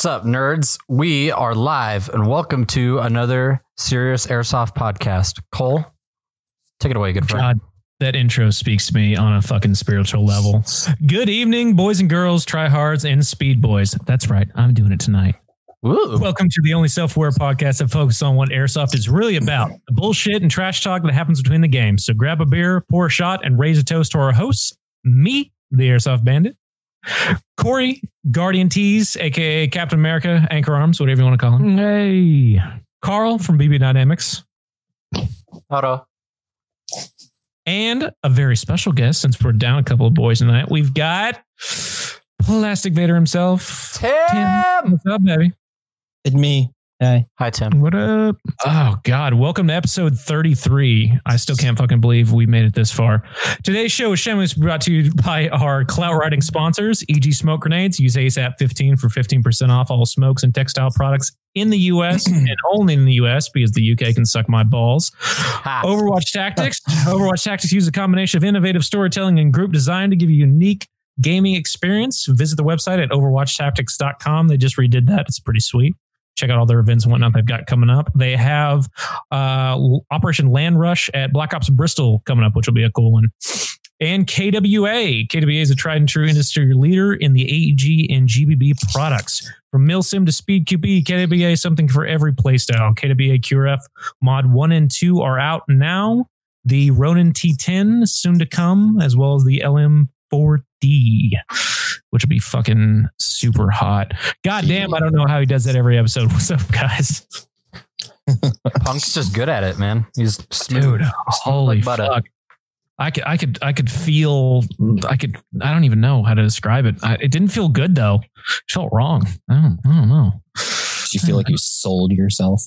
What's up, nerds? We are live and welcome to another Serious Airsoft podcast. Cole, take it away, good friend. God, that intro speaks to me on a fucking spiritual level. Good evening, boys and girls, tryhards, and speed boys. That's right, I'm doing it tonight. Woo. Welcome to the only self-aware podcast that focuses on what airsoft is really about: the bullshit and trash talk that happens between the games. So grab a beer, pour a shot, and raise a toast to our hosts. Me, the Airsoft Bandit. Corey, Guardian Tees, aka Captain America, Anchor Arms, whatever you want to call him. Hey. Carl from BB Dynamics. Auto. And a very special guest, since we're down a couple of boys tonight, we've got Plastic Vader himself. Tim. What's up, baby? It's me. Hey. Hi, Tim. What up? Oh God! Welcome to episode thirty-three. I still can't fucking believe we made it this far. Today's show is shameless brought to you by our clout riding sponsors, EG Smoke Grenades. Use ASAP fifteen for fifteen percent off all smokes and textile products in the U.S. and only in the U.S. because the U.K. can suck my balls. Ha. Overwatch Tactics. Overwatch Tactics use a combination of innovative storytelling and group design to give you unique gaming experience. Visit the website at overwatchtactics.com. They just redid that. It's pretty sweet. Check out all their events and whatnot they've got coming up. They have uh, Operation Land Rush at Black Ops Bristol coming up, which will be a cool one. And KWA. KWA is a tried and true industry leader in the AEG and GBB products. From Milsim to Speed QB, KWA is something for every playstyle. KWA QRF Mod 1 and 2 are out now. The Ronin T10 soon to come, as well as the LM4D, which would be fucking super hot. God damn, I don't know how he does that every episode. What's up, guys? Punk's just good at it, man. He's smooth. Dude, holy like butter. fuck. I could, I could, I could feel, I could, I don't even know how to describe it. I, it didn't feel good though. It felt wrong. I don't, I don't know. Do you feel like you sold yourself?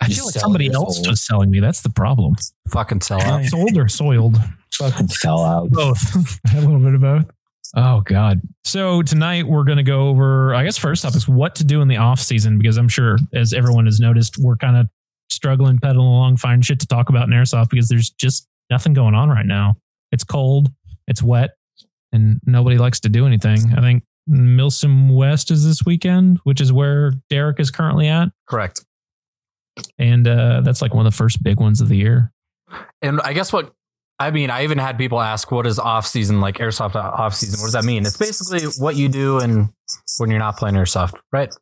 I You feel like somebody else soul. was selling me. That's the problem. Fucking sell out. Sold or soiled? Fucking fell out. both a little bit of both oh god. So tonight we're going to go over i guess first off is what to do in the off season because i'm sure as everyone has noticed we're kind of struggling pedaling along finding shit to talk about in airsoft because there's just nothing going on right now. It's cold it's wet and nobody likes to do anything. I think milsim west is this weekend which is where derek is currently at. Correct. and uh, that's like one of the first big ones of the year. And I guess what I mean, I even had people ask, "What is off season like airsoft off season? What does that mean?" It's basically what you do and when you're not playing airsoft, right?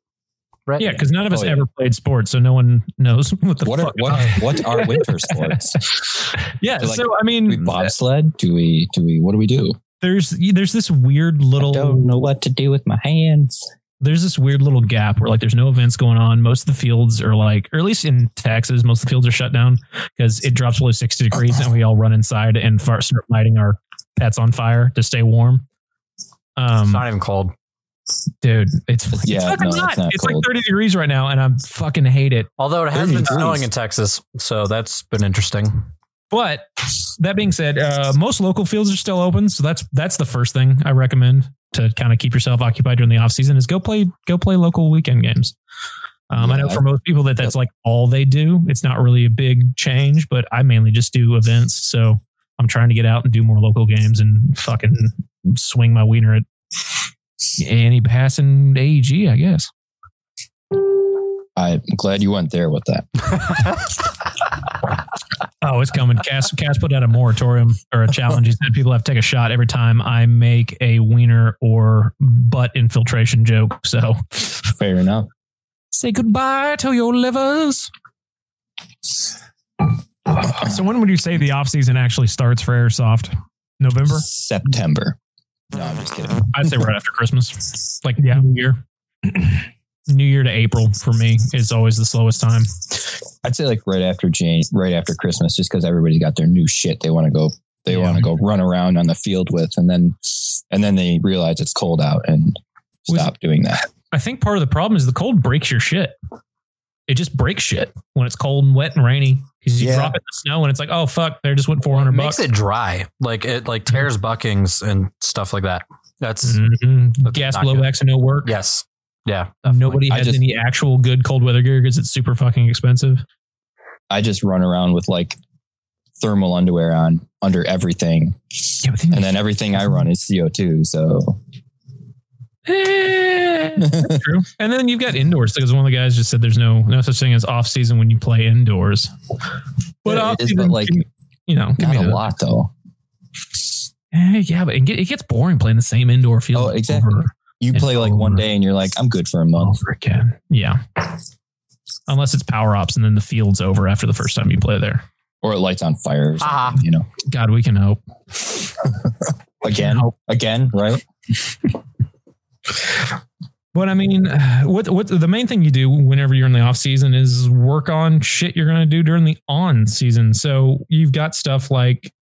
Right. yeah because none of us Oh, yeah. ever played sports so no one knows what the What are fuck what what are winter sports? yeah So, like, so i Do we mean bobsled? Do we do we what do we do? there's there's this weird little I don't know what to do with my hands. There's this weird little gap where like there's no events going on most of the fields are like or at least in texas most of the fields are shut down because it drops below 60 degrees and we all run inside and far, start lighting our pets on fire to stay warm It's um not even cold. dude it's, it's Yeah, fucking no, not. it's not it's like 30 degrees right now and i fucking hate it Although it has 30 been degrees. snowing in Texas, so that's been interesting. But that being said, uh, most local fields are still open, so that's that's the first thing I recommend to kind of keep yourself occupied during the off season is go play go play local weekend games. Um, I know for most people that that's like all they do. It's not really a big change, but I mainly just do events. So I'm trying to get out and do more local games and fucking swing my wiener at any passing AEG, I guess. I'm glad you went there with that. Oh, it's coming. Cass, Cass put out a moratorium or a challenge. He said people have to take a shot every time I make a wiener or butt infiltration joke. So Fair enough. say goodbye to your livers. So when would you say the off season actually starts for airsoft? November? September. No, I'm just kidding. I'd say right after Christmas. Like yeah, New Year. New Year to April for me is always the slowest time. I'd say like right after Jane, right after Christmas, just because everybody's got their new shit they want to go, they Yeah. want to go run around on the field with, and then, and then they realize it's cold out and Was- stop doing that. I think part of the problem is the cold breaks your shit. It just breaks shit when it's cold and wet and rainy. Because you Yeah. drop it in the snow and it's like, oh fuck, there just went four hundred It makes bucks. it dry, like it like tears buckings and stuff like that. That's Mhm. That's Gas blowbacks and no work. yes, yeah. Nobody has just- any actual good cold weather gear because it's super fucking expensive. I just run around with like thermal underwear on under everything, Yeah, but then, and then everything I run is CO2. So Eh, True. And then you've got indoors because one of the guys just said there's no no such thing as off season when you play indoors. But Yeah, off it is, season, but, like, you know, give Not me a lot though. Eh, yeah, but it, it gets boring playing the same indoor field. Oh, exactly. over You play like one day and you're like, I'm good for a month. over again. Yeah. Unless it's power ops and then the field's over after the first time you play there. Or it lights on fire or Ah. you know. God, we can hope. Again, hope. again, right? But I mean, what what the main thing you do whenever you're in the off season is work on shit you're going to do during the on season. So you've got stuff like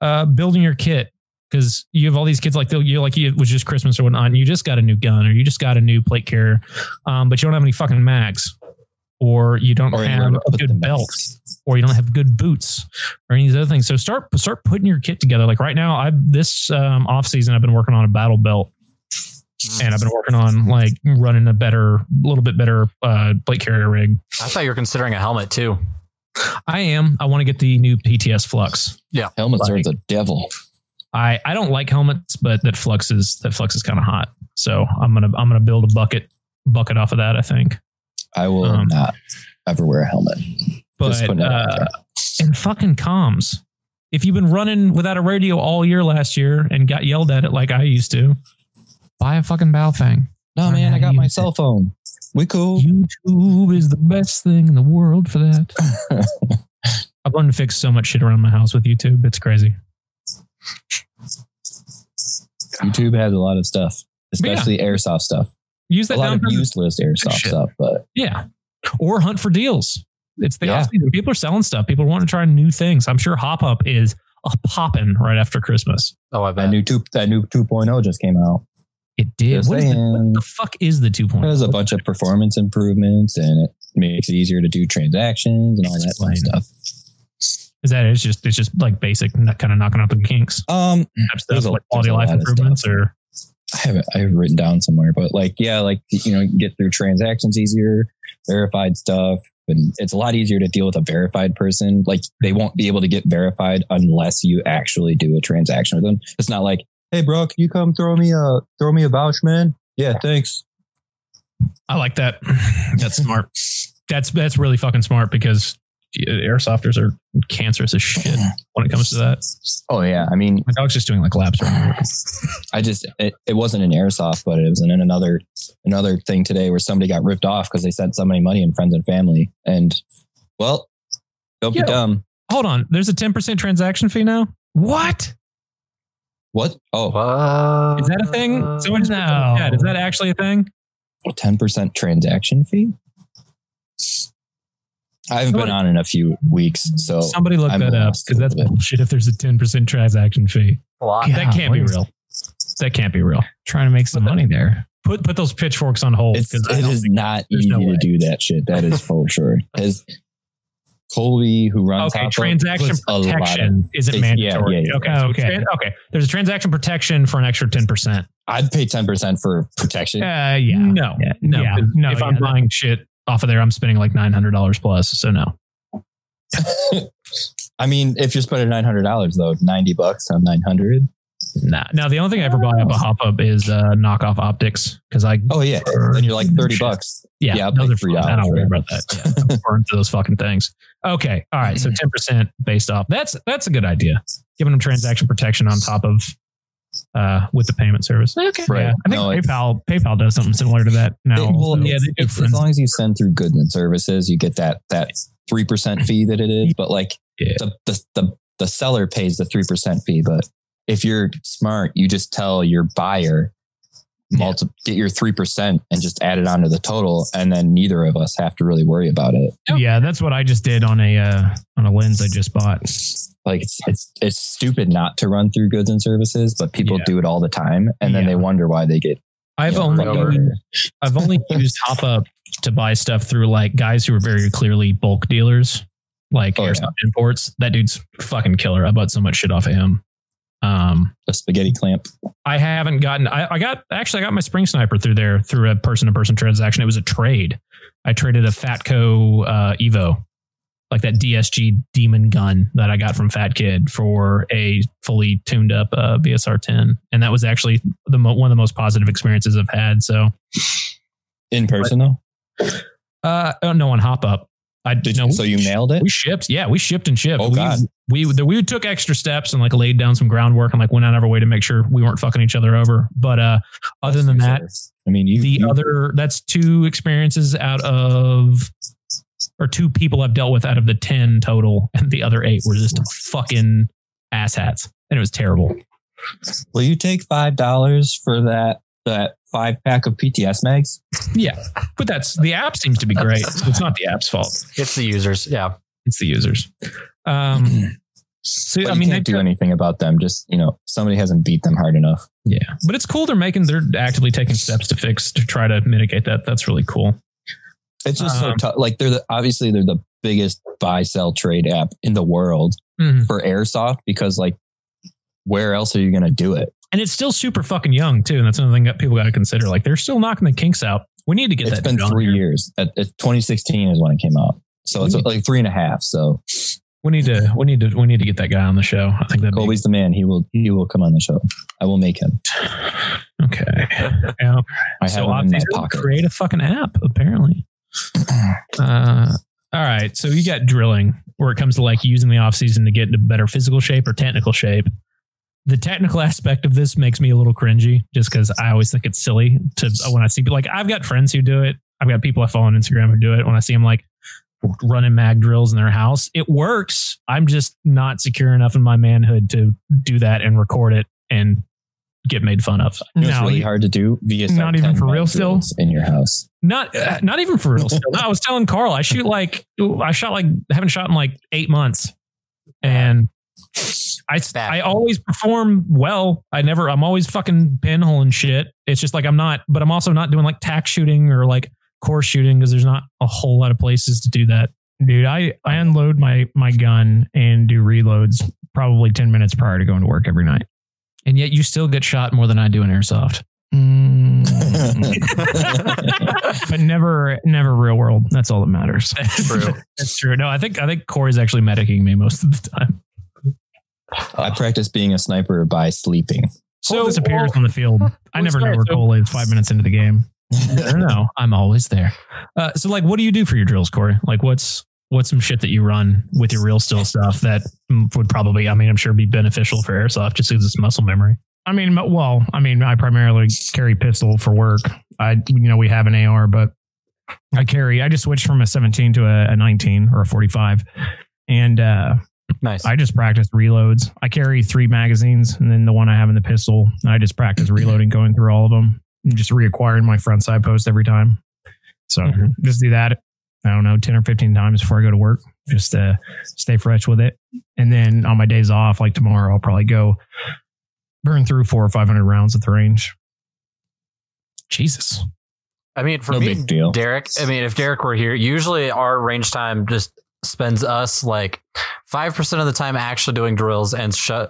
uh, building your kit because you have all these kids like you like it was just Christmas or whatnot, and you just got a new gun or you just got a new plate carrier, um, but you don't have any fucking mags, or you don't Or have a good them belt, or you don't have good boots, or any of these other things. So start start putting your kit together. Like right now, I this um, off season I've been working on a battle belt and I've been working on like running a better, a little bit better uh, plate carrier rig. I thought you were considering a helmet too. I am. I want to get the new PTS Flux. Yeah, helmets are the devil. I I don't like helmets, but that Flux is that Flux is kind of hot. So I'm gonna I'm gonna build a bucket bucket off of that. I think. I will Um, not ever wear a helmet. But Just putting it out uh, and fucking comms. If you've been running without a radio all year last year and got yelled at it like I used to, buy a fucking Baofeng. No, man, I got my cell phone. We cool. YouTube is the best thing in the world for that. I've learned to fix so much shit around my house with YouTube. It's crazy. YouTube has a lot of stuff, But yeah. especially airsoft stuff. Use that A lot of useless airsoft Shit. stuff, but yeah. Or hunt for deals. It's the Yeah. off season. People are selling stuff. People want to try new things. I'm sure Hop Up is a popping right after Christmas. Oh, I that bet. new two that new 2.0 just came out. It did. Just What, is the, saying. what the fuck is the 2.0? There's a bunch of performance improvements, and it makes it easier to do transactions and all that fun Explain. stuff. Is that it's just it's just like basic, kind of knocking out the kinks Um, stuff, a- like quality life improvements, or I have it, I have written down somewhere, but like, yeah, like you know, you get through transactions easier, verified stuff, and it's a lot easier to deal with a verified person. Like, they won't be able to get verified unless you actually do a transaction with them. It's not like, hey, bro, can you come throw me a throw me a vouch, man? Yeah, thanks. I like that. That's smart. That's that's really fucking smart because airsofters are cancerous as shit when it comes to that. Oh yeah, I mean, My dog's just doing like laps right now. I just it, it wasn't an airsoft, but it was in another another thing today where somebody got ripped off because they sent somebody money in friends and family, and well, don't Yo. be dumb. Hold on. There's a 10% transaction fee now? What? What? Oh, What? Is that a thing? Someone just put that in. Is that actually a thing? ten percent transaction fee. I haven't been on in a few weeks, so Somebody look I'm that up because that's bullshit if there's a 10% transaction fee. Block. that can't be real. That can't be real. Trying to make some But money there. Put put those pitchforks on hold. it's 'cause I it don't is think- not there's easy no to do that shit. That is for sure. Has Colby, who runs Okay, transaction puts of- protection isn't It's- yeah, mandatory. yeah, yeah. Okay, so Okay. tran- okay. There's a transaction protection for an extra 10%. I'd pay ten percent for protection. Uh, yeah. No, Yeah. no. Yeah. 'cause No, if yeah, I'm that- buying shit off of there, I'm spending like $900 plus. So no. I mean, if you're spending nine hundred dollars though, ninety bucks on nine hundred. Nah. Now the only thing I ever buy up a hop up is uh, knockoff optics because I Oh yeah, then you're like thirty bucks. yeah, Yeah, those are free. I don't worry about that. Yeah, I'm burned to those fucking things. Okay, all right. So ten percent based off. That's that's a good idea. Giving them transaction protection on top of uh with the payment service. Okay, Right. Yeah, I think No, PayPal PayPal does something similar to that now. It- well, So yeah, they it's, as long as you send through goods and services, you get that that three percent fee that it is. But like Yeah. the, the the the seller pays the three percent fee. But if you're smart, you just tell your buyer multi- get your three percent and just add it onto the total, and then neither of us have to really worry about it. yeah, that's what I just did on a uh, on a lens I just bought. Like it's it's it's stupid not to run through goods and services, but people Yeah. do it all the time, and then Yeah. they wonder why they get. I've you know, only. I've only used Hop Up to buy stuff through like guys who are very clearly bulk dealers, like Oh, yeah. imports. That dude's fucking killer. I bought so much shit off of him. Um, a spaghetti clamp. I haven't gotten. I, I got actually I got my spring sniper through there through a person to person transaction. It was a trade. I traded a Fatco uh, Evo like that DSG demon gun that I got from Fat Kid for a fully tuned up uh, VSR 10, and that was actually the mo- one of the most positive experiences I've had. So, In person though? uh, oh, no on hop up. I Did no, you, so you nailed it? we shipped. Yeah, we shipped and shipped. Oh, we, God. we we took extra steps and like laid down some groundwork and like went out of our way to make sure we weren't fucking each other over. But uh, other than that, I mean, you, the you- other that's two experiences out of or two people I've dealt with out of the 10 total and the other eight were just fucking asshats and it was terrible. will you take five dollars for that that five pack of PTS mags? Yeah. But that's the app seems to be great. So it's not the app's fault. It's the users. Yeah. It's the users. Um so But I mean can't they do anything about them. Just you know, somebody hasn't beat them hard enough. yeah. But it's cool they're making they're actively taking steps to fix to try to mitigate that. That's really cool. It's just so Um, tough. Like they're the, obviously they're the biggest buy sell trade app in the world Mhm. for airsoft because like where else are you going to do it? And it's still super fucking young too. And that's another thing that people got to consider. Like they're still knocking the kinks out. We need to get It's that been dude on three years. At, at 2016 is when it came out. So it's We like three and a half. So We need to we need to we need to get that guy on the show. I think that Colby's the man. He will he will come on the show. I will make him. okay. Yeah. I so have him in my pocket. create a fucking app apparently. Uh, all right. So you got drilling where it comes to like using the off season to get into better physical shape or technical shape. The technical aspect of this makes me a little cringy just because I always think it's silly to when I see like I've got friends who do it. I've got people I follow on Instagram who do it. When I see them like running mag drills in their house, it works. I'm just not secure enough in my manhood to do that and record it and get made fun of. It's No, really hard to do via Not even for real still? in your house. not uh, not even for real. Still. No, I was telling Carl, I shoot like I shot like haven't shot in like eight months, and I Bad. I always perform well. I never. I'm always fucking pinhole and shit. It's just like I'm not, but I'm also not doing like tack shooting or like course shooting because there's not a whole lot of places to do that. Dude, I I unload my my gun and do reloads probably ten minutes prior to going to work every night, and yet you still get shot more than I do in airsoft. Mm. but never never real world. That's all that matters. True. That's true. No, I think I think Corey's actually medicing me most of the time. I practice being a sniper by sleeping. So Cole disappears well, on the field. I never know where so- Cole is five minutes into the game. no, I'm always there. Uh, so, like, what do you do for your drills, Corey? Like, what's what's some shit that you run with your real still stuff that would probably, I mean, I'm sure be beneficial for airsoft just because it's muscle memory. I mean, well, I mean, I primarily carry pistol for work. I, you know, we have an AR, but I carry. I just switched from a 17 to a, a 19 or a 45, and uh, Nice. I just practice reloads. I carry three magazines, and then the one I have in the pistol. I just practice reloading, going through all of them, and just reacquiring my front sight post every time. So Mhm. just do that. I don't know, ten or fifteen times before I go to work. Just uh, stay fresh with it, and then on my days off, like tomorrow, I'll probably go burn through four or five hundred rounds at the range. Jesus, I mean, for No me, big deal. Derek. I mean, if Derek were here, usually our range time just spends us like five percent of the time actually doing drills and sh- uh,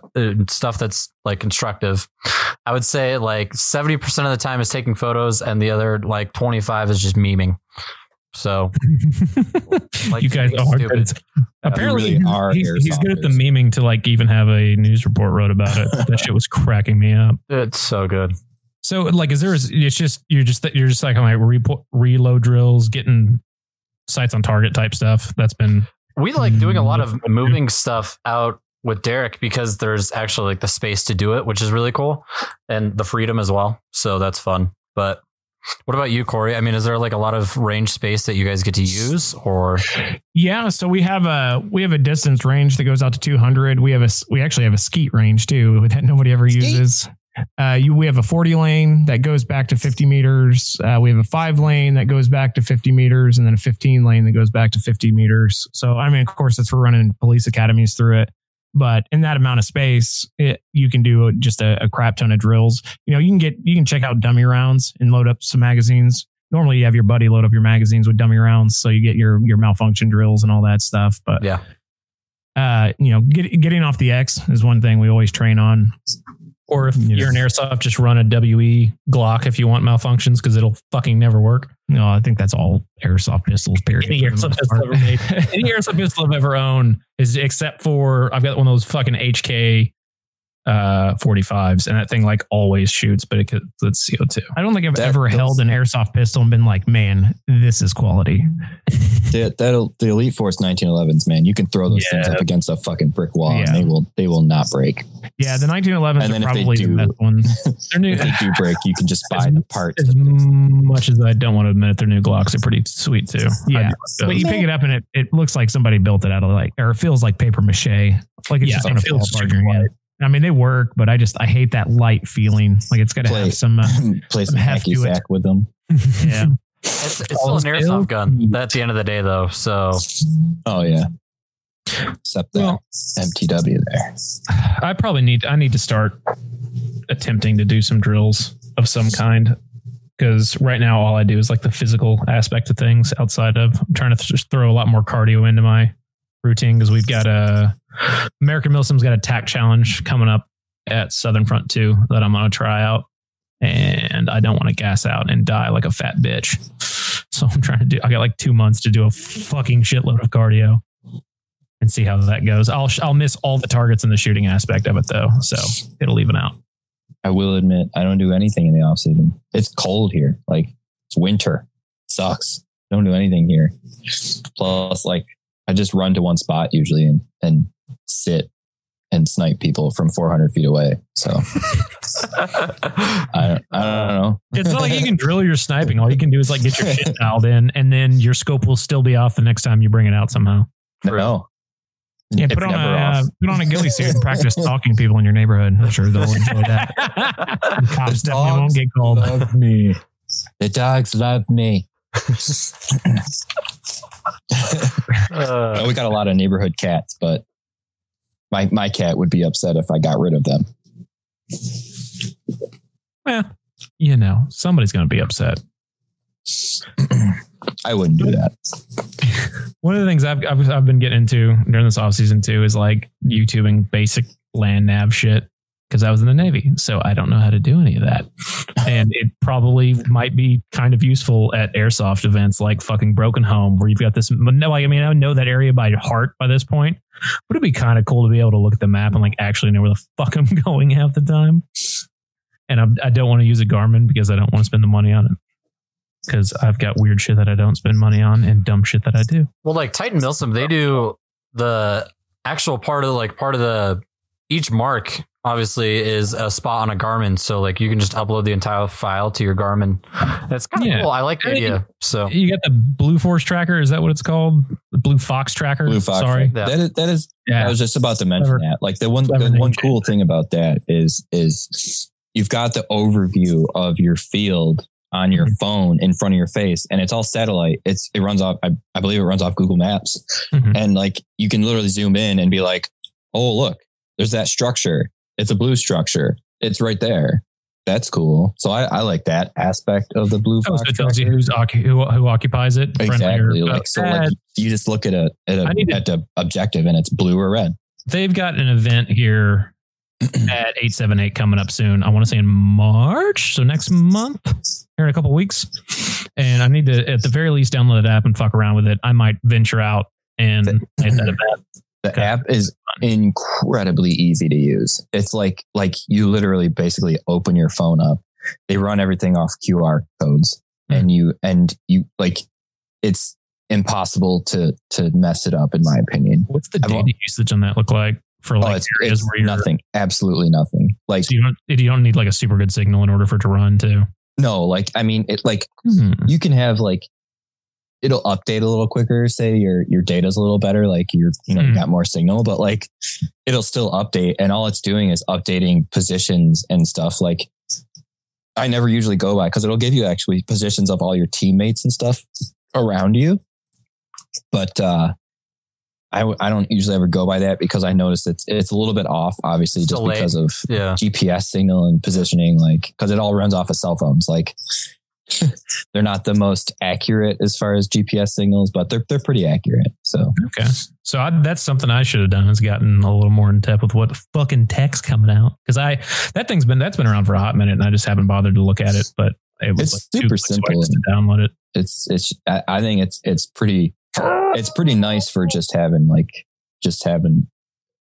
stuff that's like constructive. I would say like seventy percent of the time is taking photos, and the other like twenty five is just memeing. So, Like you guys are stupid. Apparently, really are he's, he's good at the memeing to like even have a news report wrote about it. that shit was cracking me up. it's so good. So, like, is there? It's just you're just you're just like on like re- reload drills, getting sights on target type stuff. That's been We like doing a lot of Mm. moving stuff out with Derek because there's actually like the space to do it, which is really cool, and the freedom as well. So that's fun. But what about you, Corey? I mean, is there like a lot of range space that you guys get to use, or yeah. So we have a we have a distance range that goes out to 200. We have a we actually have a skeet range too that nobody ever Skeet? uses. Uh, you, we have a 40 lane that goes back to 50 meters. Uh, we have a five lane that goes back to 50 meters, and then a 15 lane that goes back to 50 meters. So, I mean, of course, it's for running police academies through it. But in that amount of space, it, you can do just a, a crap ton of drills. You know, you can get you can check out dummy rounds and load up some magazines. Normally, you have your buddy load up your magazines with dummy rounds, so you get your your malfunction drills and all that stuff. But yeah, uh, you know, get, getting off the X is one thing we always train on. Or if You you're an airsoft, just run a WE Glock if you want malfunctions because it'll fucking never work. No, I think that's all airsoft pistols. Period. Any airsoft pistol ever made. Any airsoft pistol I've ever owned is except for I've got one of those fucking HK uh 45s and that thing like always shoots, but it could, it's CO2. I don't think I've That- ever those- held an airsoft pistol and been like, man, this is quality. The, that the Elite Force 1911s, man, you can throw those things up against a fucking brick wall Yeah. and they will they will not break. Yeah, the 1911s And are then if they probably the do- best ones. They're new. If they do break, you can just buy As- the parts. As much as I don't want to admit it, their new Glocks are pretty sweet too. Yeah. Like But you pick it up and it, it looks like somebody built it out of like, or it feels like paper mache. Like it's Yeah, just it gonna feels fall apart super in your hand. I mean, they work, but I just I hate that light feeling. Like it's got to Play. have some. Uh, Play some heft hacky sack with them. yeah, It's, it's still an Still- airsoft gun at the end of the day, though. So Oh yeah. Except that Well- MTW there. I probably need I need to start attempting to do some drills of some kind because right now all I do is like the physical aspect of things. Outside of I'm trying to th- just throw a lot more cardio into my routine because we've got a American Milsim's got a tack challenge coming up at Southern Front Two that I'm gonna try out, and I don't want to gas out and die like a fat bitch. So I'm trying to do. I got like two months to do a fucking shitload of cardio and see how that goes. I'll I'll miss all the targets in the shooting aspect of it though, so it'll even out. I will admit I don't do anything in the off season. It's cold here. Like it's winter. sucks. Don't do anything here. Plus, like I just run to one spot usually and and sit and snipe people from 400 feet away. So I don't, I don't know. It's not like you can drill your sniping. All you can do is like get your shit dialed in, and then your scope will still be off the next time you bring it out somehow. No. Yeah, put on a uh, put on a ghillie suit and practice stalking people in your neighborhood. I'm sure they'll enjoy that. The cops The definitely won't get called. love me. The dogs love me. Uh, we got a lot of neighborhood cats, but my my cat would be upset if I got rid of them. Well, you know, somebody's going to be upset. I wouldn't do that. One of the things I've, I've I've been getting into during this off season too is like YouTubing basic land nav shit because I was in the Navy, so I don't know how to do any of that, and it probably might be kind of useful at airsoft events like fucking Broken Home, where you've got this. No, I mean I know that area by heart by this point, but it'd be kind of cool to be able to look at the map and like actually know where the fuck I'm going half the time. And I'm, I don't want to use a Garmin because I don't want to spend the money on it. Because I've got weird shit that I don't spend money on and dumb shit that I do. well, like Titan Milsim, they do the actual part of like part of the each mark obviously is a spot on a Garmin, so like you can just upload the entire file to your Garmin. That's kind of Yeah. cool. I like the I idea. So You got the Blue Force tracker. Is that what it's called? The Blue Fox tracker. Blue Fox. Sorry. Yeah. That is, that is I was just about to mention Clever- that. Like the one the one cool thing about that is is you've got the overview of your field on your Mm-hmm. phone in front of your face and it's all satellite. It's it runs off I, I believe it runs off Google Maps. Mhm. And like you can literally zoom in and be like, "Oh, look, there's that structure. It's a blue structure. It's right there." That's cool. So I, I like that aspect of the blue Oh, so it tells you who's who, who occupies it. Exactly. Like so, like you just look at a at, a, at the objective and it's blue or red. they've got an event here at 878 coming up soon. I want to say in March. So next month, here in a couple weeks. And I need to, at the very least, download that app and fuck around with it. I might venture out and hit that event. The Okay. app is incredibly easy to use. It's like like you literally basically open your phone up. They run everything off QR codes and you and you like it's impossible to to mess it up in my opinion. What's the data usage on that look like for Oh, like it's, areas it's where you're nothing. Absolutely nothing. Like So you don't you don't need like a super good signal in order for it to run too. no, like I mean it like Hmm. you can have like it'll update a little quicker say your your data's a little better like you're you know Mm. got more signal but like it'll still update and all it's doing is updating positions and stuff like i never usually go by because it'll give you actually positions of all your teammates and stuff around you but uh I, w- I don't usually ever go by that because I notice it's it's a little bit off, obviously, It's just delayed. because of Yeah. GPS signal and positioning, like because it all runs off of cell phones. Like they're not the most accurate as far as GPS signals, but they're they're pretty accurate. So Okay. So I, that's something I should have done is gotten a little more in depth with what fucking tech's coming out. Cause I, that thing's been, that's been around for a hot minute and I just haven't bothered to look at it, but it was It's like super simple to download it. it's it's I think it's it's pretty it's pretty nice for just having like just having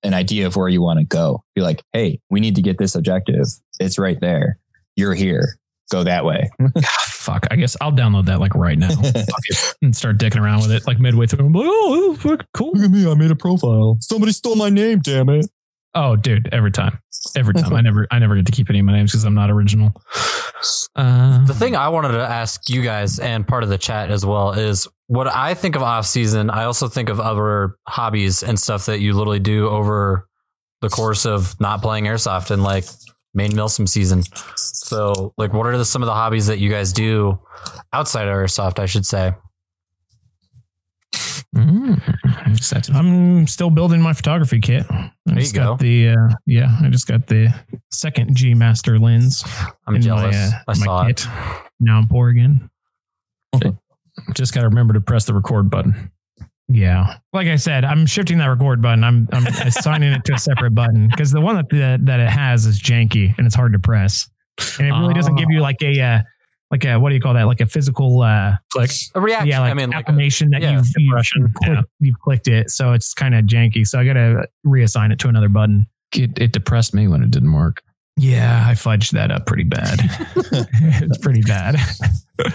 an idea of where you want to go. Be like, hey, we need to get this objective. It's right there. You're here. Go that way. Fuck. I guess I'll download that like right now and start dicking around with it like midway through. I'm like, oh, fuck, cool. Look at me. I made a profile. Somebody stole my name. Damn it. Oh, dude, every time, every time. I never, I never get to keep any of my names because I'm not original. Uh, The thing I wanted to ask you guys and part of the chat as well is what I think of off season. I also think of other hobbies and stuff that you literally do over the course of not playing airsoft and like main Milsim season. So, like, what are the, some of the hobbies that you guys do outside of airsoft? I should say. Mm. I'm still building my photography kit. I There just you got go. The uh, yeah, I just got the second G Master lens. I'm jealous. My, uh, I saw it. Now I'm poor again. just got to remember to press the record button. Yeah, like I said, I'm shifting that record button. I'm I'm assigning it to a separate button because the one that the, that it has is janky and it's hard to press, and it really doesn't give you like a uh, like a what do you call that? Like a physical uh, Click a reaction. yeah, like I mean, like a, that yeah, you've, you've, impression. clicked, you've clicked it, so it's kind of janky. So I got to reassign it to another button. It, it depressed me when it didn't work. Yeah, I fudged that up pretty bad. it's pretty bad.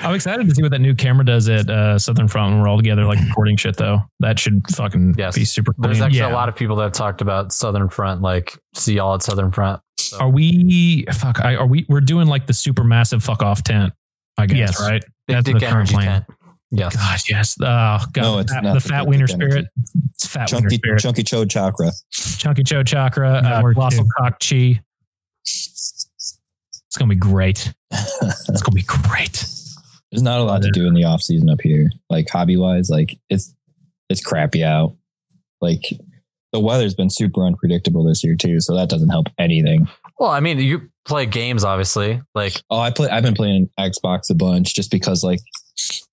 I'm excited to see what that new camera does at uh, Southern Front when we're all together, like recording shit. Though that should fucking Yes. be super. Cool. There's actually Yeah. a lot of people that have talked about Southern Front, like see y'all at Southern Front. So, Are we? Fuck. I, are we? We're doing like the super massive fuck off tent. I guess Yes. right. Big that's Dick the current plan. Tent. Yes. Gosh, yes. Oh god, No, it's Fat- not the the fat Big wiener spirit. It's fat wiener Chunky spirit. chunky chode chakra. Chunky Cho Chakra, That uh, Colossal. Cock Chi. It's gonna be great. It's gonna be great. There's not a lot to do in the off season up here. Like hobby wise, like it's it's crappy out. Like the weather's been super unpredictable this year too, so that doesn't help anything. Well, I mean, you play games, obviously. Like, Oh, I play. I've been playing Xbox a bunch just because, like,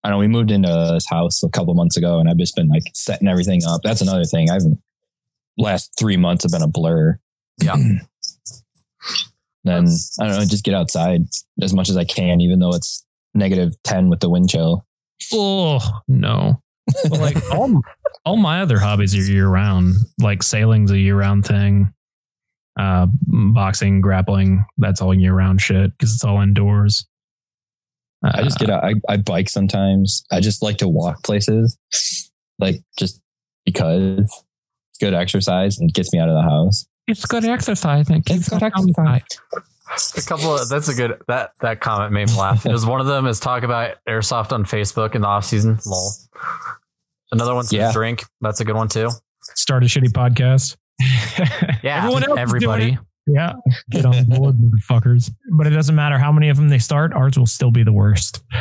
I don't know. We moved into this house a couple months ago, and I've just been like setting everything up. That's another thing. I've last three months have been a blur. Yeah. then I don't know. Just get outside as much as I can, even though it's negative ten with the wind chill. Oh no. Well, like all all my other hobbies are year round. Like sailing's a year round thing. Uh, boxing, grappling, that's all year round shit because it's all indoors. Uh, I just get out. I, I bike sometimes. I just like to walk places, like just because it's good exercise and gets me out of the house. It's good exercise. and it It's good exercise. a couple of that's a good that that comment made me laugh. It was one of them is talk about airsoft on Facebook in the off season. Lol. Another one's Yeah. drink. That's a good one too. Start a shitty podcast. Yeah, Everyone else everybody. Yeah, get on board, motherfuckers. But it doesn't matter how many of them they start; ours will still be the worst.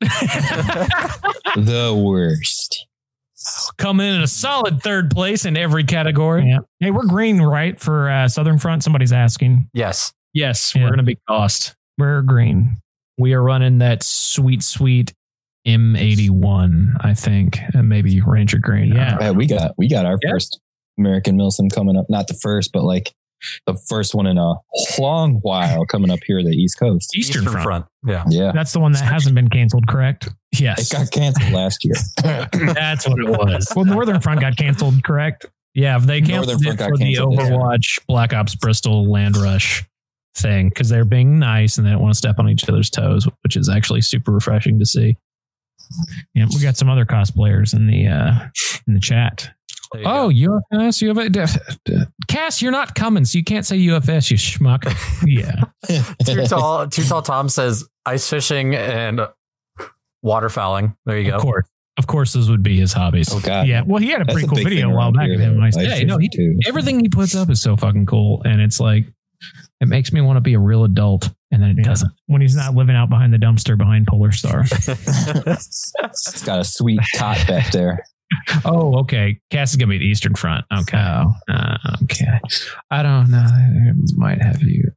the worst. Come in at a solid third place in every category. Yeah. Hey, we're green, right? For uh, Southern Front, somebody's asking. Yes. Yes, Yeah. we're going to be cost. We're green. We are running that sweet, sweet M81, I think, and maybe Ranger Green. Yeah. Yeah, we got we got our Yeah. first American Milsim coming up. Not the first, but like the first one in a long while coming up here the East Coast. Eastern, Front. Yeah. Yeah. That's the one that hasn't been canceled, correct? Yes. It got canceled last year. That's what it was. Well, Northern Front got canceled, correct? Yeah, they canceled Northern it got for the canceled, yeah. Overwatch Black Ops Bristol Land Rush thing because they're being nice and they don't want to step on each other's toes, which is actually super refreshing to see. Yeah, we got some other cosplayers in the uh in the chat. There you Oh, UFS, UFS. Cass, you're not coming, so you can't say UFS, you schmuck. yeah. Too tall. Too tall. Tom says ice fishing and waterfowling. There you go. Of course. Of course, those would be his hobbies. Oh, God. Yeah. Well, he had a That's pretty a cool big video a while back of him. though. I Ice said, yeah, no, he, fishing, too. everything he puts up is so fucking cool. And it's like, it makes me want to be a real adult. And then it doesn't. When he's not living out behind the dumpster behind Polar Star. It's got a sweet cot back there. Oh, okay. Cass is going to be the Eastern Front. Okay. Uh, okay. I don't know. I might have you.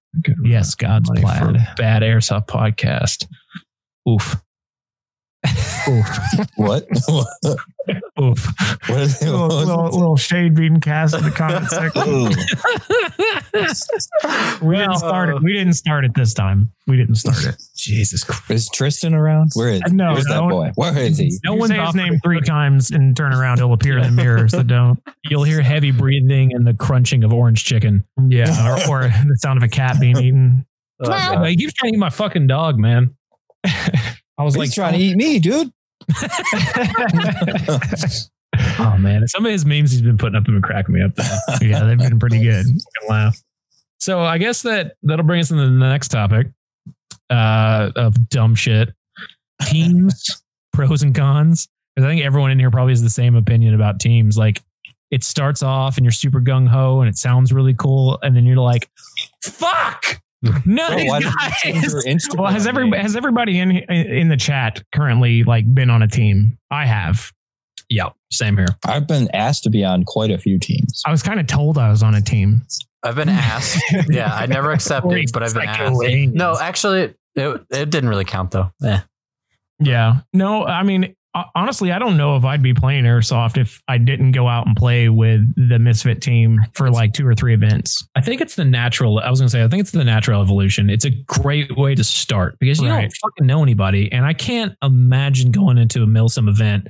Yes, God's plaid. Bad Airsoft podcast. Oof. Oof. What? Oof. what is it? little, little, little shade being cast in the comment section. Ooh. We didn't start it. Uh, we didn't start it this time. We didn't start it. Jesus Christ. Is Tristan around? Where is? No, Where's no. that boy? Where is he? No You one say say his his name name three times and turn around, he'll appear in the mirror. So don't. You'll hear heavy breathing and the crunching of orange chicken. Yeah, or, or the sound of a cat being eaten. Oh, he keeps trying to eat my fucking dog, man. I was He's like, trying to eat me, dude. oh man, some of his memes he's been putting up have been cracking me up. Though. yeah, they've been pretty good. I laugh. So I guess that that'll bring us into the next topic uh, of dumb shit. Teams, pros and cons. Because I think everyone in here probably has the same opinion about teams. Like it starts off and you're super gung ho and it sounds really cool, and then you're like, "Fuck!" No, Bro, these why did you change guys. Instagram Well, has every name? has everybody in in the chat currently like been on a team? I have. Yeah, same here. I've been asked to be on quite a few teams. I was kind of told I was on a team. I've been asked. yeah, I never accepted, but I've been asked. No, actually, it, it didn't really count though. Eh. Yeah. No, I mean, ho- honestly, I don't know if I'd be playing Airsoft if I didn't go out and play with the Misfit team for like two or three events. I think it's the natural. I was going to say, I think it's the natural evolution. It's a great way to start because you Right. don't fucking know anybody, and I can't imagine going into a Milsim event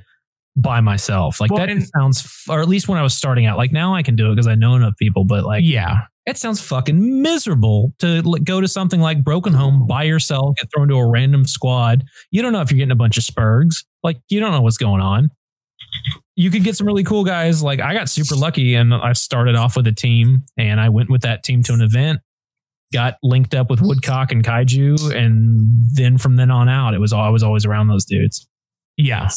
by myself. Like Well, that and- sounds, or at least when I was starting out. Like now I can do it because I know enough people, but like Yeah. it sounds fucking miserable to go to something like Broken Home by yourself, get thrown to a random squad. You don't know if you're getting a bunch of spurgs. Like you don't know what's going on. You could get some really cool guys. Like I got super lucky and I started off with a team and I went with that team to an event, got linked up with Woodcock and Kaiju, and then from then on out, it was all I was always around those dudes. Yeah.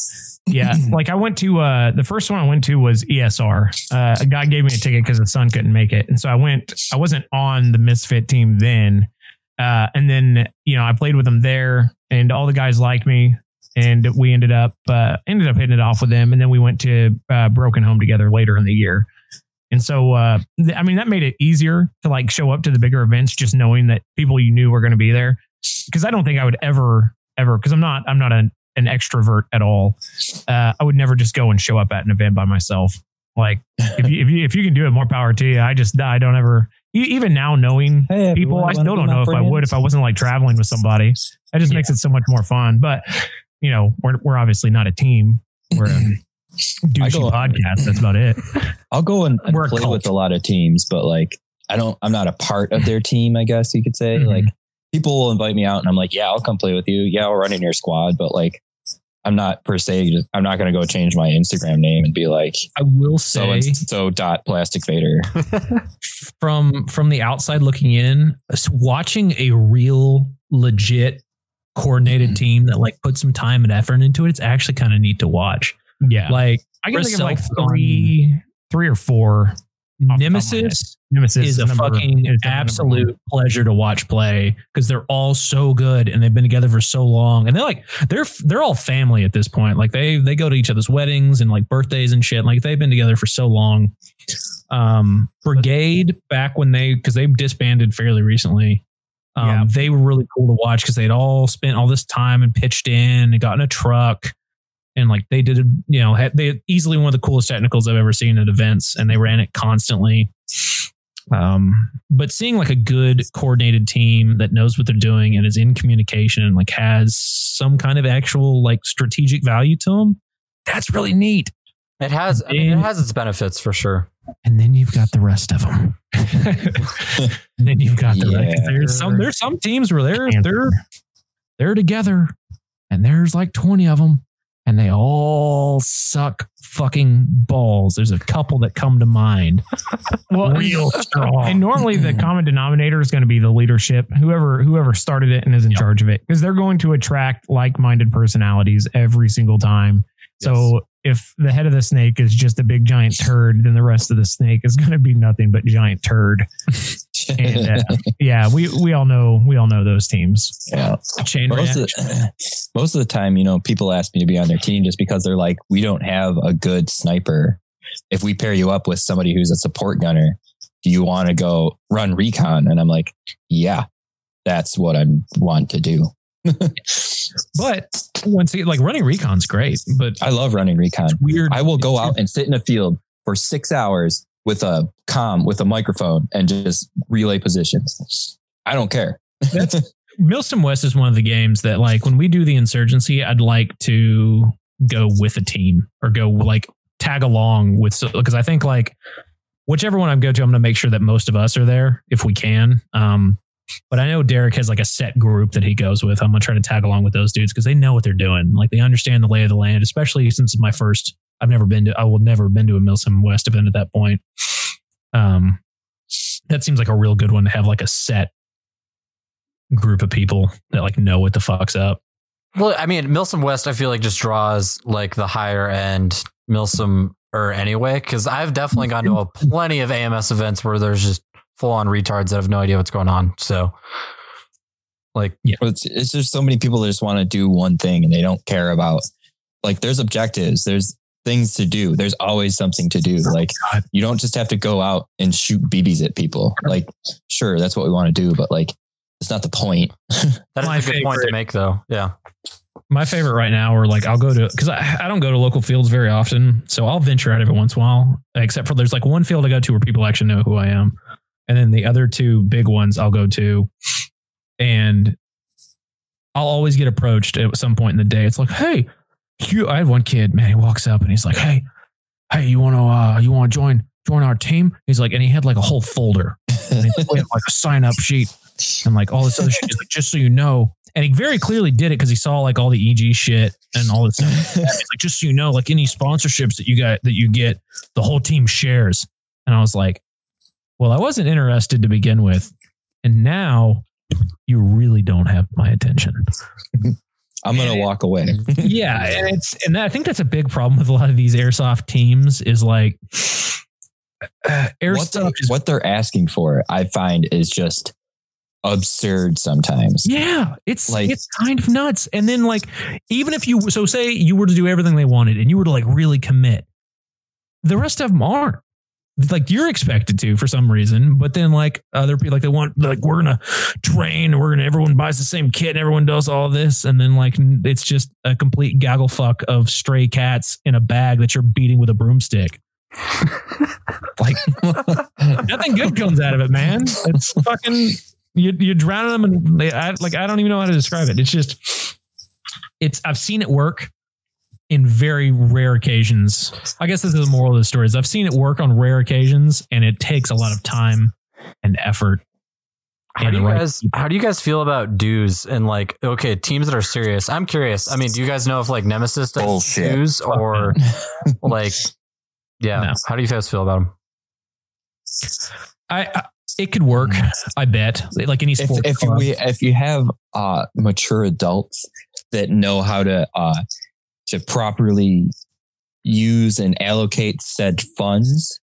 Yeah. like I went to uh the first one I went to was ESR. Uh a guy gave me a ticket because his son couldn't make it. And so I went, I wasn't on the Misfit team then. Uh and then, you know, I played with them there and all the guys liked me. And we ended up uh ended up hitting it off with them. And then we went to uh Broken Home together later in the year. And so uh th- I mean that made it easier to like show up to the bigger events just knowing that people you knew were going to be there. Because I don't think I would ever ever because I'm not I'm not an, an extrovert at all uh, I would never just go and show up at an event by myself. Like if you if you if you can do it, more power to you. I just I don't ever even now knowing Hey, people, I still don't know if I would if I wasn't like traveling with somebody. That just makes it so much more fun. But you know, we're we're obviously not a team. We're a I douchey go- podcast. That's about it. I'll go and, and We're play cult. with a lot of teams, but like I don't. I'm not a part of their team. I guess you could say. Mhm. Like people will invite me out, and I'm like, yeah, I'll come play with you. Yeah, I'll run in your squad, but like. I'm not per se. Just, I'm not going to go change my Instagram name and be like I will so say and so dot plastic Vader. from from the outside looking in, watching a real legit coordinated Mhm. team that like put some time and effort into it, it's actually kind of neat to watch. Yeah, Like I can think of like three three or four. off the top of my head. Nemesis Nemesis is a number- fucking is definitely number one. absolute pleasure to watch play because they're all so good and they've been together for so long and they're like they're they're all family at this point like they they go to each other's weddings and like birthdays and shit like they've been together for so long um brigade back when they because they disbanded fairly recently um Yeah. they were really cool to watch because they'd all spent all this time and pitched in and got in a truck and like they did you know had, they had easily one of the coolest technicals i've ever seen at events and they ran it constantly um, but seeing like a good coordinated team that knows what they're doing and is in communication and like has some kind of actual like strategic value to them, that's really neat. It has. I mean, it has its benefits for sure. And then you've got the rest of them. and then you've got the rest. Yeah. There's some there's some teams where they're they're they're together, and there's like twenty of them, and they all suck fucking balls. There's a couple that come to mind. well, Real strong. And normally the mm-hmm. common denominator is going to be the leadership, whoever whoever started it and is in Yep. charge of it, because they're going to attract like-minded personalities every single time. So if the head of the snake is just a big giant turd, then the rest of the snake is going to be nothing but giant turd. And uh, yeah, we we all know we all know those teams. yeah. Chain most reaction. of, the, most of the time, you know, people ask me to be on their team just because they're like, we don't have a good sniper. If we pair you up with somebody who's a support gunner, do you want to go run recon? And I'm like, yeah, that's what I want to do. But once again, like running recon's great, but I love running recon. weird. I will go out and sit in a field for six hours with a com with a microphone and just relay positions. I don't care. Milsim West is one of the games that like when we do the insurgency, I'd like to go with a team or go like tag along with because I think like whichever one I go to, I'm gonna make sure that most of us are there if we can. Um, but I know Derek has like a set group that he goes with. I'm gonna try to tag along with those dudes because they know what they're doing. Like they understand the lay of the land, especially since my first. I've never been to. I will never been to a Milsim West event at that point. Um, that seems like a real good one to have like a set group of people that like know what the fuck's up. Well, I mean, Milsim West, I feel like just draws like the higher end Milsim or anyway, because I've definitely gone to a plenty of AMS events where there's just full on retards that have no idea what's going on. So, like, But it's, it's just so many people that just want to do one thing and they don't care about like there's objectives, there's things to do. There's always something to do. Oh like you don't just have to go out and shoot BBs at people. Like sure, that's what we want to do, but like it's not the point. that is My a good point to make, though. Yeah. My favorite right now, or like I'll go to because I, I don't go to local fields very often, so I'll venture out every once in a while. Except for there's like one field I go to where people actually know who I am, and then the other two big ones I'll go to, and I'll always get approached at some point in the day. It's like, hey, you, I had one kid, man, he walks up and he's like, hey, hey, you want to, uh, you want to join, join our team? He's like, and he had like a whole folder, and he had like a sign up sheet and like all this other shit. He's like, just so you know. And he very clearly did it because he saw like all the EG shit and all this stuff. Like, just so you know, like any sponsorships that you got that you get, the whole team shares. And I was like, well, I wasn't interested to begin with. And now you really don't have my attention. I'm gonna walk away. yeah, and it's and I think that's a big problem with a lot of these airsoft teams is like uh, what, they, airsoft is what they're asking for, I find, is just absurd sometimes. yeah, it's Like- it's kind of nuts. And then like even if you so say you were to do everything they wanted and you were to like really commit, the rest of them aren't. Like you're expected to for some reason, but then like other people like they want like we're gonna train we're gonna everyone buys the same kit and everyone does all this and then like it's just a complete gaggle fuck of stray cats in a bag that you're beating with a broomstick. like nothing good comes out of it, man. It's fucking you you're drowning them and they I, like I don't even know how to describe it. It's just it's I've seen it work in very rare occasions. I guess this is the moral of the story is I've seen it work on rare occasions and it takes a lot of time and effort. How do you right guys people. how do you guys feel about dues and like okay teams that are serious? I'm curious. I mean, do you guys know if like Nemesis does Bullshit. dues or like yeah? No. How do you guys feel about them? I, I it could work, I bet. Like any if, sport. if club. we if you have uh, mature adults that know how to uh, to properly use and allocate said funds,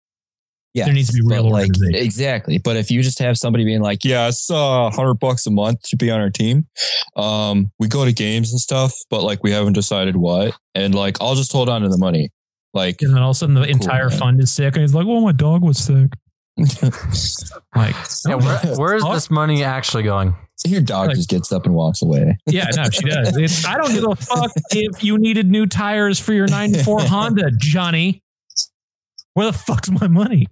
yeah, There needs to be real like exactly. But if you just have somebody being like, "Yeah, it's uh, hundred bucks a month to be on our team," um, we go to games and stuff, but like we haven't decided what, and like I'll just hold on to the money, like. and then all of a sudden the entire man. fund is sick and he's like, well, my dog was sick. Like, Yeah, where, where is this money actually going? Your dog Like- just gets up and walks away. Yeah, no, she does. It's, I don't give a fuck if you needed new tires for your 94 Honda, Johnny. Where the fuck's my money?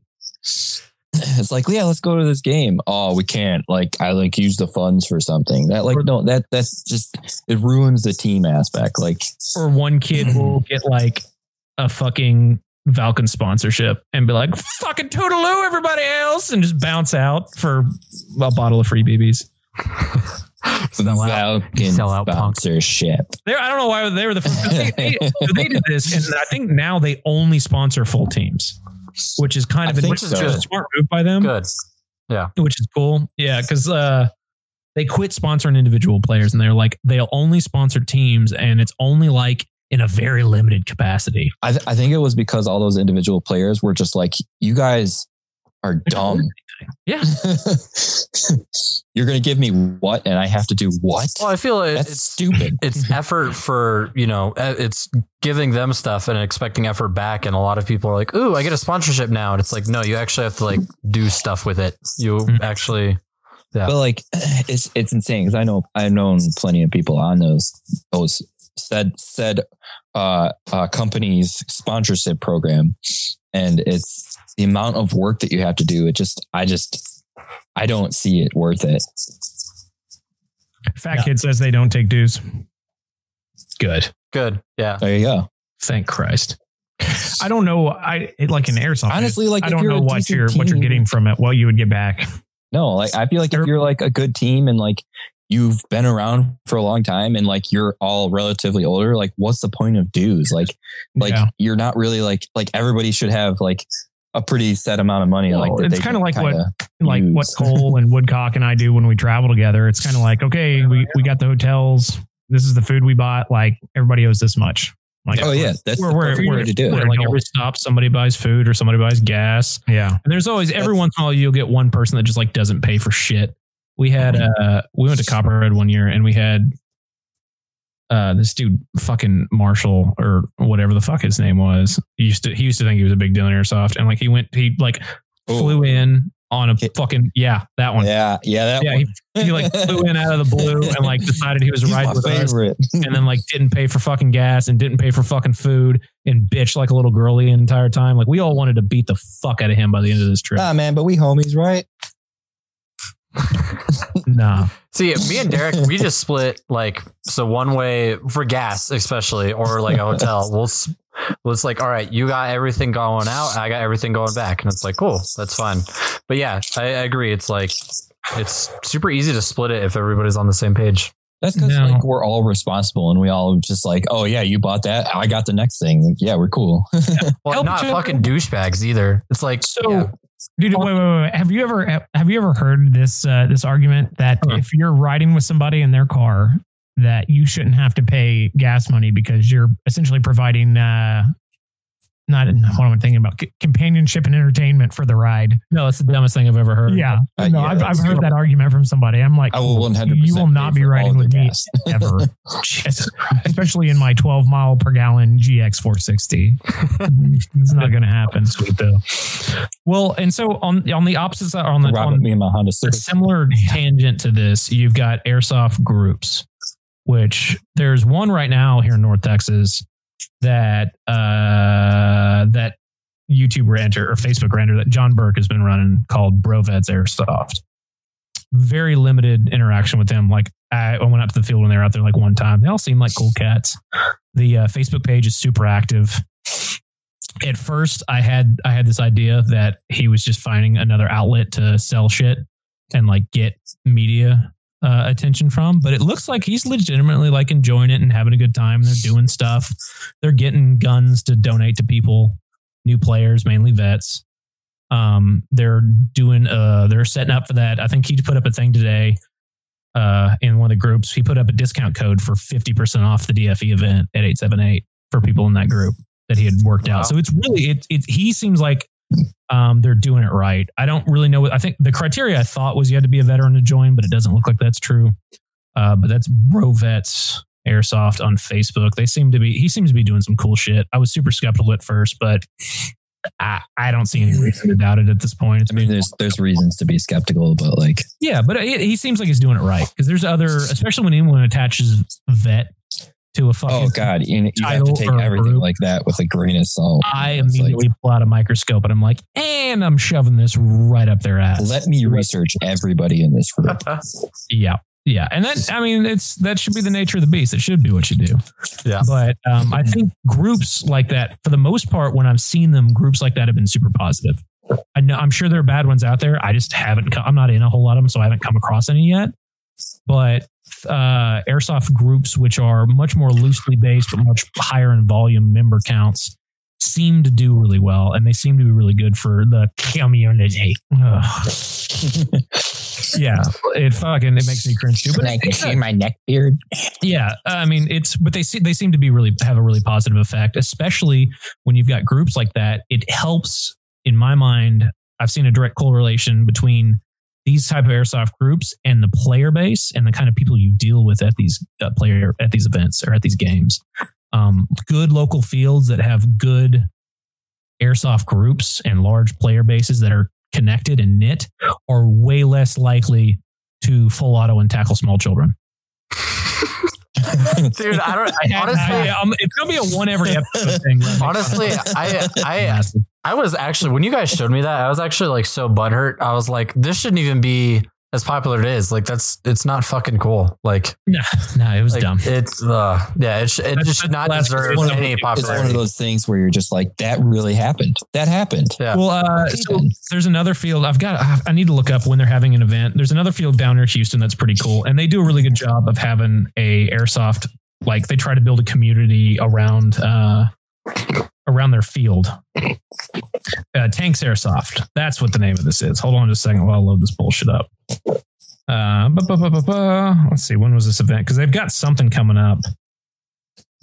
It's like, yeah, let's go to this game. Oh, we can't. Like, I like use the funds for something. That like no, that that's just it ruins the team aspect. Like, Or one kid will get like a fucking Falcon sponsorship and be like, fucking toodaloo, everybody else, and just bounce out for a bottle of free BBs. Falcon Sell out sponsorship. They're, I don't know why they were the first. They, they, they did this, and I think now they only sponsor full teams, which is kind I of think which is so. a smart move by them. Good. Yeah, which is cool. Yeah, because uh, they quit sponsoring individual players, and they're like they'll only sponsor teams, and it's only like in a very limited capacity. I, th- I think it was because all those individual players were just like, you guys are dumb. Yeah. You're gonna give me what, and I have to do what? Well, I feel it, That's it's stupid. it's effort for you know it's giving them stuff and expecting effort back and a lot of people are like ooh i get a sponsorship now and it's like no you actually have to like do stuff with it you Mhm. actually Yeah. But like, it's it's insane because I know I've known plenty of people on those those said said uh, uh companies sponsorship program, and it's the amount of work that you have to do. It just I just I don't see it worth it. Fat kid says they don't take dues. Good. Good. Yeah. There you go. Thank Christ. I don't know. I it, like in airsoft. Honestly, like I don't know what you're what you're getting from it. What you would get back. No, like I feel like if you're like a good team and like you've been around for a long time and like you're all relatively older, like what's the point of dues? Like like Yeah. you're not really like like everybody should have like a pretty set amount of money. Well, like it's kinda like what- like what Cole and Woodcock and I do when we travel together. It's kind of like, okay, we, we got the hotels. This is the food we bought. Like everybody owes this much. Like, Oh yeah, that's We're- the we're- way to do it. like every stop, somebody buys food or somebody buys gas. yeah. And there's always every That's- once in a while you'll get one person that just like doesn't pay for shit. We had uh we went to Copperhead one year and we had uh this dude fucking Marshall or whatever the fuck his name was. He used to he used to think he was a big deal in airsoft and like he went he like Ooh. flew in on a fucking yeah, that one. Yeah, yeah, that Yeah, one. he, he like flew in out of the blue and like decided he was He's riding my with us favorite. and then like didn't pay for fucking gas and didn't pay for fucking food and bitch like a little girl the entire time. Like we all wanted to beat the fuck out of him by the end of this trip. ah man, but we homies, right? Nah. See, me and Derek, we just split like so one way for gas, especially, or like a hotel. We'll s- well, it's like, all right, you got everything going out, I got everything going back, and it's like, cool, that's fine. But yeah, I, I agree. It's like it's super easy to split it if everybody's on the same page. That's because No. like we're all responsible and we all just like, oh yeah, you bought that, I got the next thing. Yeah, we're cool. Well, Help not each fucking douchebags either. It's like So, yeah. Dude, wait, wait, wait. Have you ever have you ever heard this uh, this argument that Huh. if you're riding with somebody in their car, that you shouldn't have to pay gas money because you're essentially providing uh, not what I'm thinking about C- companionship and entertainment for the ride. No, that's the dumbest thing I've ever heard. Yeah, Uh, no, yeah, I've, I've heard that argument from somebody. I'm like, I will 100. you will not be riding with me ever, especially in my 12 mile per gallon GX 460. it's not going to happen. Sweet though. Well, and so on on the opposite side, on the Rob on me in my Honda a Civic. similar tangent to this, you've got airsoft groups, which there's one right now here in North Texas that uh that YouTube ranter or Facebook ranter that John Burke has been running called Brovets Airsoft. Very limited interaction with them. Like I, I went out to the field when they were out there like one time. They all seem like cool cats. The uh, Facebook page is super active. At first, I had I had this idea that he was just finding another outlet to sell shit and like get media uh, attention from. But it looks like he's legitimately like enjoying it and having a good time. They're doing stuff. They're getting guns to donate to people, new players, mainly vets. Um, they're doing uh they're setting up for that. I think he put up a thing today uh in one of the groups. He put up a discount code for 50% off the DFE event at 878 for people in that group that he had worked Wow. out. So it's really it it he seems like um, they're doing it right. I don't really know what I think the criteria I thought was you had to be a veteran to join, but it doesn't look like that's true. Uh, but that's Bro Vets Airsoft on Facebook. They seem to be he seems to be doing some cool shit. I was super skeptical at first, but I, I don't see any reason to doubt it at this point. It's I mean, there's there's reasons to be skeptical, but like, yeah, but he, he seems like he's doing it right because there's other, especially when anyone attaches vet to a fucking. oh god, you, you have to take everything group. like that with a grain of salt. I It's like, immediately pull out a microscope and I'm like, and I'm shoving this right up their ass. let me research everybody in this group. Yeah. Yeah. And that, I mean, it's, that should be the nature of the beast. It should be what you do. Yeah. But um, I think groups like that, for the most part, when I've seen them, groups like that have been super positive. I know, I'm sure there are bad ones out there. I just haven't, co- I'm not in a whole lot of them, so I haven't come across any yet. But uh, airsoft groups, which are much more loosely based, but much higher in volume member counts, seem to do really well. And they seem to be really good for the community. Yeah. It fucking, it makes me cringe too. But I can see my neck beard. yeah, I mean it's but they see they seem to be really have a really positive effect, especially when you've got groups like that. It helps in my mind. I've seen a direct correlation between these type of airsoft groups and the player base and the kind of people you deal with at these uh, player at these events or at these games. Um, good local fields that have good airsoft groups and large player bases that are connected and knit are way less likely to full auto and tackle small children. Dude, I don't I, honestly I- it's gonna be a one every episode thing. honestly I I I was actually when you guys showed me that, I was actually like so butthurt. I was like, this shouldn't even be as popular it is. Like that's it's not fucking cool. Like, no, no, it was like dumb. it's uh yeah, it, sh- it That's- just should not that's deserve one of- any It's one of those things where you're just like, that really happened. That happened. Yeah. Well, uh, so there's another field. I've got. I need to look up when they're having an event. There's another field down near Houston that's pretty cool, and they do a really good job of having a airsoft. Like they try to build a community around uh, around their field. Uh, Tanks Airsoft. That's what the name of this is. Hold on just a second while I load this bullshit up. Uh. Let's see. When was this event? Because they've got something coming up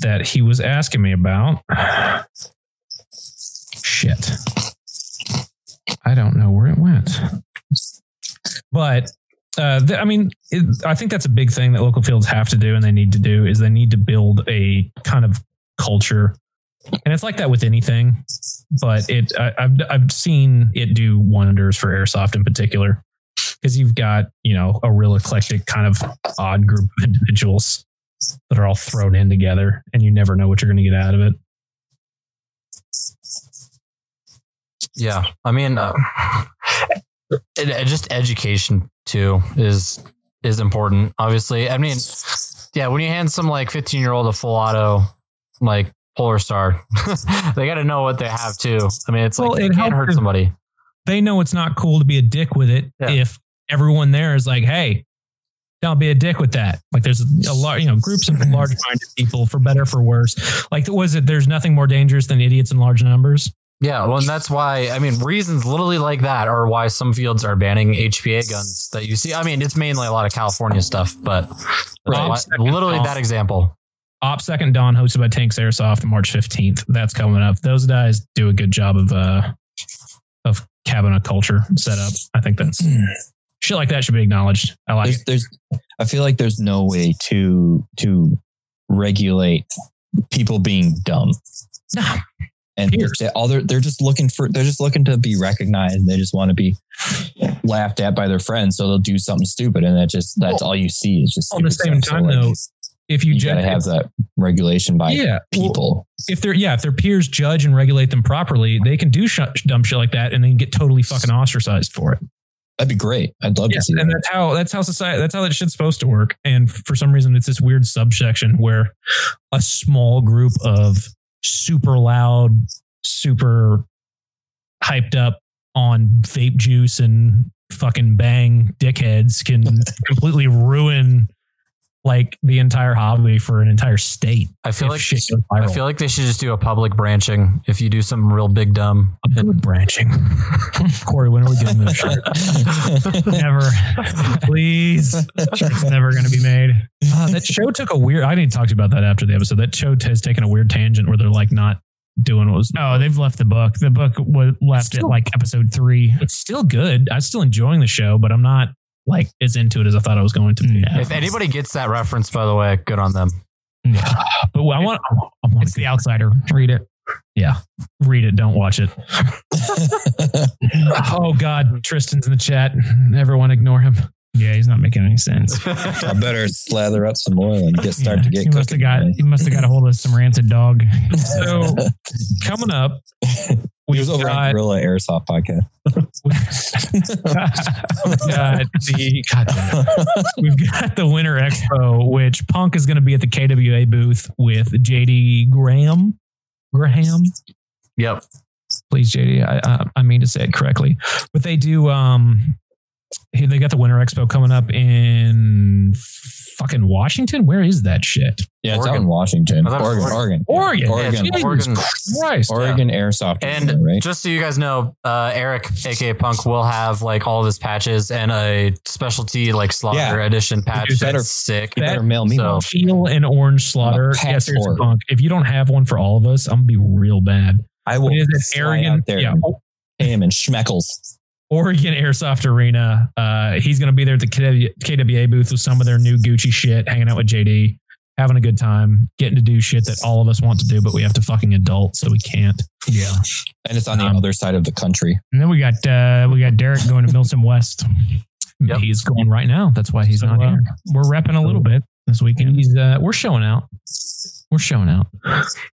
that he was asking me about. Shit. I don't know where it went. But uh, th- I mean, it, I think that's a big thing that local fields have to do and they need to do is they need to build a kind of culture. And it's like that with anything, but it I, I've I've seen it do wonders for airsoft in particular because you've got you know a real eclectic kind of odd group of individuals that are all thrown in together, and you never know what you're going to get out of it. Yeah, I mean, uh, just education too is is important. Obviously, I mean, yeah, when you hand some like fifteen year old a full auto like Polar Star, they got to know what they have too. I mean, it's Well, like it it can't helps hurt if- somebody. they know it's not cool to be a dick with it Yeah. if everyone there is like, hey, don't be a dick with that. Like there's a lot, you know, groups of large minded people for better, for worse. Like was it there's nothing more dangerous than idiots in large numbers? Yeah, well, and that's why I mean, reasons literally like that are why some fields are banning HPA guns that you see. I mean, it's mainly a lot of California stuff, but Right. literally that example. Op Second Dawn hosted by Tanks Airsoft March 15th. That's coming up. Those guys do a good job of uh of cabinet culture setup. I think that's shit like that should be acknowledged. I like it. There's, there's, I feel like there's no way to to regulate people being dumb. No. And Peers. they, all they're they're just looking for they're just looking to be recognized. They just want to be laughed at by their friends, so they'll do something stupid, and that just that's all you see is just. On the same stuff. So, time, like, though, if you, you judge gotta have that regulation by yeah, people. if they're yeah, if their peers judge and regulate them properly, they can do sh- dumb shit like that and then get totally fucking ostracized for it. That'd be great. I'd love Yeah, to see and that. that's how that's how society that's how that shit's supposed to work. And for some reason, it's this weird subsection where a small group of super loud, super hyped up on vape juice and fucking bang dickheads can completely ruin like the entire hobby for an entire state. I feel like shit goes I feel like they should just do a public branching. If you do something real big dumb, Good branching. Corey, when are we getting this shirt? Never. Please. Shirt's never going to be made. Uh, that show took a weird, I need to talk to you about that after the episode. That show has taken a weird tangent where they're like not doing what was. Oh, they've left the book. The book was left Still- at like episode three. It's still good. I'm still enjoying the show, but I'm not like as into it as I thought I was going to be. Yeah. if anybody gets that reference, by the way, good on them. Yeah. But I want, I want It's the outsider. Read it. Yeah. Read it. Don't watch it. Oh God, Tristan's in the chat. Everyone ignore him. Yeah, he's not making any sense. I better slather up some oil and get start Yeah, to get he must have cooking. got he must have got a hold of some rancid dog. So coming up, He we've was over on got, Gorilla Airsoft podcast. we've got the God damn it. we've got the Winter Expo, which Punk is going to be at the KWA booth with JD Graham. Graham, Yep. please, JD. I, I I mean to say it correctly, but they do. Um, here they got the Winter Expo coming up in fucking Washington. Where is that shit? Yeah, it's out Oregon. in Washington. I thought Oregon, Oregon. Oregon. Oregon. Jesus Oregon. Christ. Oregon Airsoft. And right? just so you guys know, uh, Eric, aka Punk, will have like all of his patches and a specialty like slaughter Yeah. edition patch. You better- that's sick. You better mail me so- one. Teal and orange slaughter. Yes, here's punk. If you don't have one for all of us, I'm gonna be real bad. I will It is an fly Oregon, out there yeah, and him in schmeckles. Oregon Airsoft Arena. Uh, he's gonna be there at the KWA booth with some of their new Gucci shit, hanging out with JD, having a good time, getting to do shit that all of us want to do, but we have to fucking adult, so we can't. Yeah. And it's on the Um, other side of the country. And then we got uh we got Derek going to Milsim West. Yep. He's going right now. That's why he's So, not uh, here. We're repping a little bit this weekend. He's uh, we're showing out. We're showing out.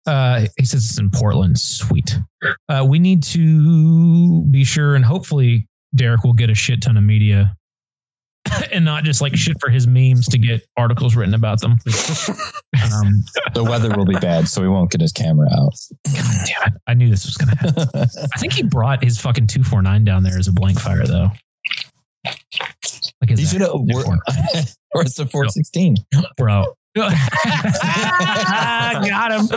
Uh, he says it's in Portland. Sweet. Uh, we need to be sure, and hopefully Derek will get a shit ton of media, and not just like shit for his memes to get articles written about them. um, the weather will be bad, so we won't get his camera out. God damn it! I knew this was gonna happen. I think he brought his fucking two four nine down there as a blank fire though. Like he should have. Or it's a 416. bro. Got him.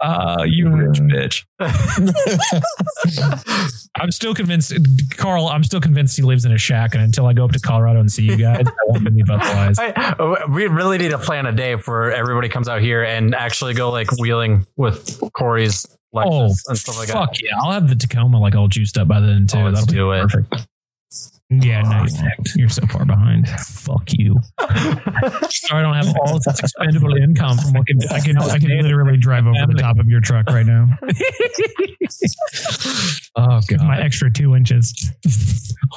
Uh, you rich bitch. I'm still convinced, Carl. I'm still convinced he lives in a shack, and until I go up to Colorado and see you guys, I won't believe otherwise. I, we really need to plan a day for everybody comes out here and actually go like wheeling with Corey's Lexus Oh, and stuff like Fuck yeah! I'll have the Tacoma like all juiced up by then too. Oh, let's That'll be do it. perfect. Yeah, no, You're so far behind. Fuck you. Sorry, I don't have all this expendable income from what can I can I can literally drive over the top of your truck right now. Oh With my extra two inches.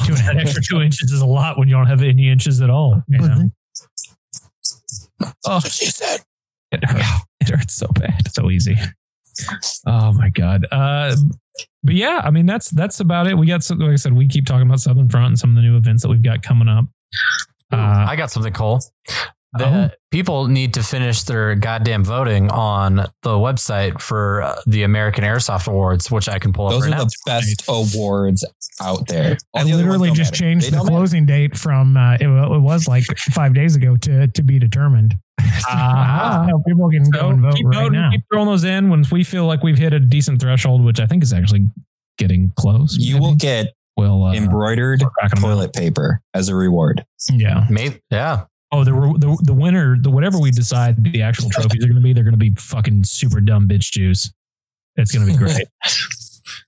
Two, that extra two inches is a lot when you don't have any inches at all. you know? Oh, she said it hurts. It hurts so bad. So easy. Oh my god. Uh, but yeah, I mean that's that's about it. We got some, like I said, we keep talking about Southern Front and some of the new events that we've got coming up. Uh, I got something, Cole. The Oh. people need to finish their goddamn voting on the website for uh, the American Airsoft Awards, which I can pull up Those right are now. the best awards out there. All I the literally just matter. changed They the don't matter. closing date from uh, it, it was like five days ago to to be determined. Ah. So people can go and vote keep right voting, now. keep throwing those in when we feel like we've hit a decent threshold, which I think is actually getting close. You will get will uh, embroidered crack 'em out. toilet paper as a reward. Yeah. Maybe, yeah. Oh, the, the the winner, the whatever we decide the actual trophies are going to be, they're going to be fucking super dumb bitch juice. It's going to be great.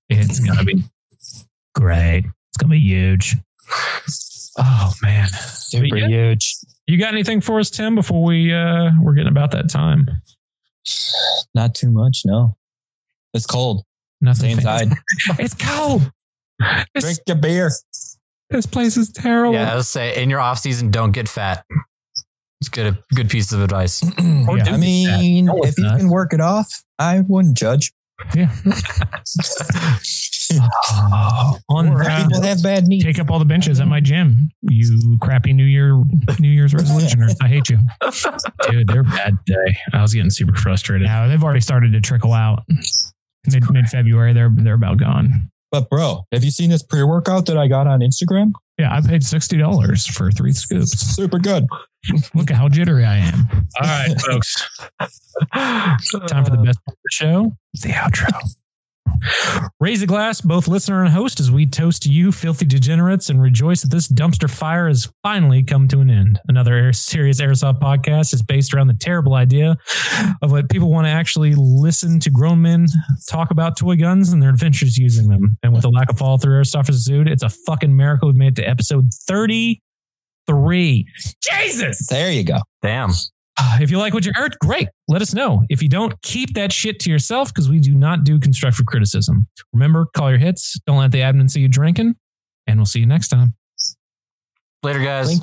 it's going to be great. It's going to be huge. Oh man, Super yeah. huge. you got anything for us, Tim? Before we uh we're getting about that time. Not too much, no. It's cold. Nothing. Stay inside. It's cold. This, Drink your beer. this place is terrible. Yeah, I would say in your off season, don't get fat. It's good, good piece of advice. Or do I mean, No, if you not. can work it off, I wouldn't judge. Yeah. Oh, on Or, that, uh, People have bad knees. Take up all the benches at my gym. You crappy New Year New Year's resolutioners. I hate you. dude, they're bad day. I was getting super frustrated. Now they've already started to trickle out. Mid mid February, they're they're about gone. But bro, have you seen this pre-workout that I got on Instagram? Yeah, I paid sixty dollars for three scoops. Super good. Look at how jittery I am. All right, folks. Time for the best part of the show, the outro. Raise a glass, both listener and host, as we toast you, filthy degenerates, and rejoice that this dumpster fire has finally come to an end. Another air, serious airsoft podcast is based around the terrible idea of what people want to actually listen to grown men talk about toy guns and their adventures using them. And with the lack of follow through airsoft as Zood, it's a fucking miracle we've made it to episode 33. Jesus! There you go. Damn. Uh, If you like what you heard, great. Let us know. If you don't, keep that shit to yourself because we do not do constructive criticism. Remember, call your hits. Don't let the admin see you drinking. And we'll see you next time. Later, guys. Link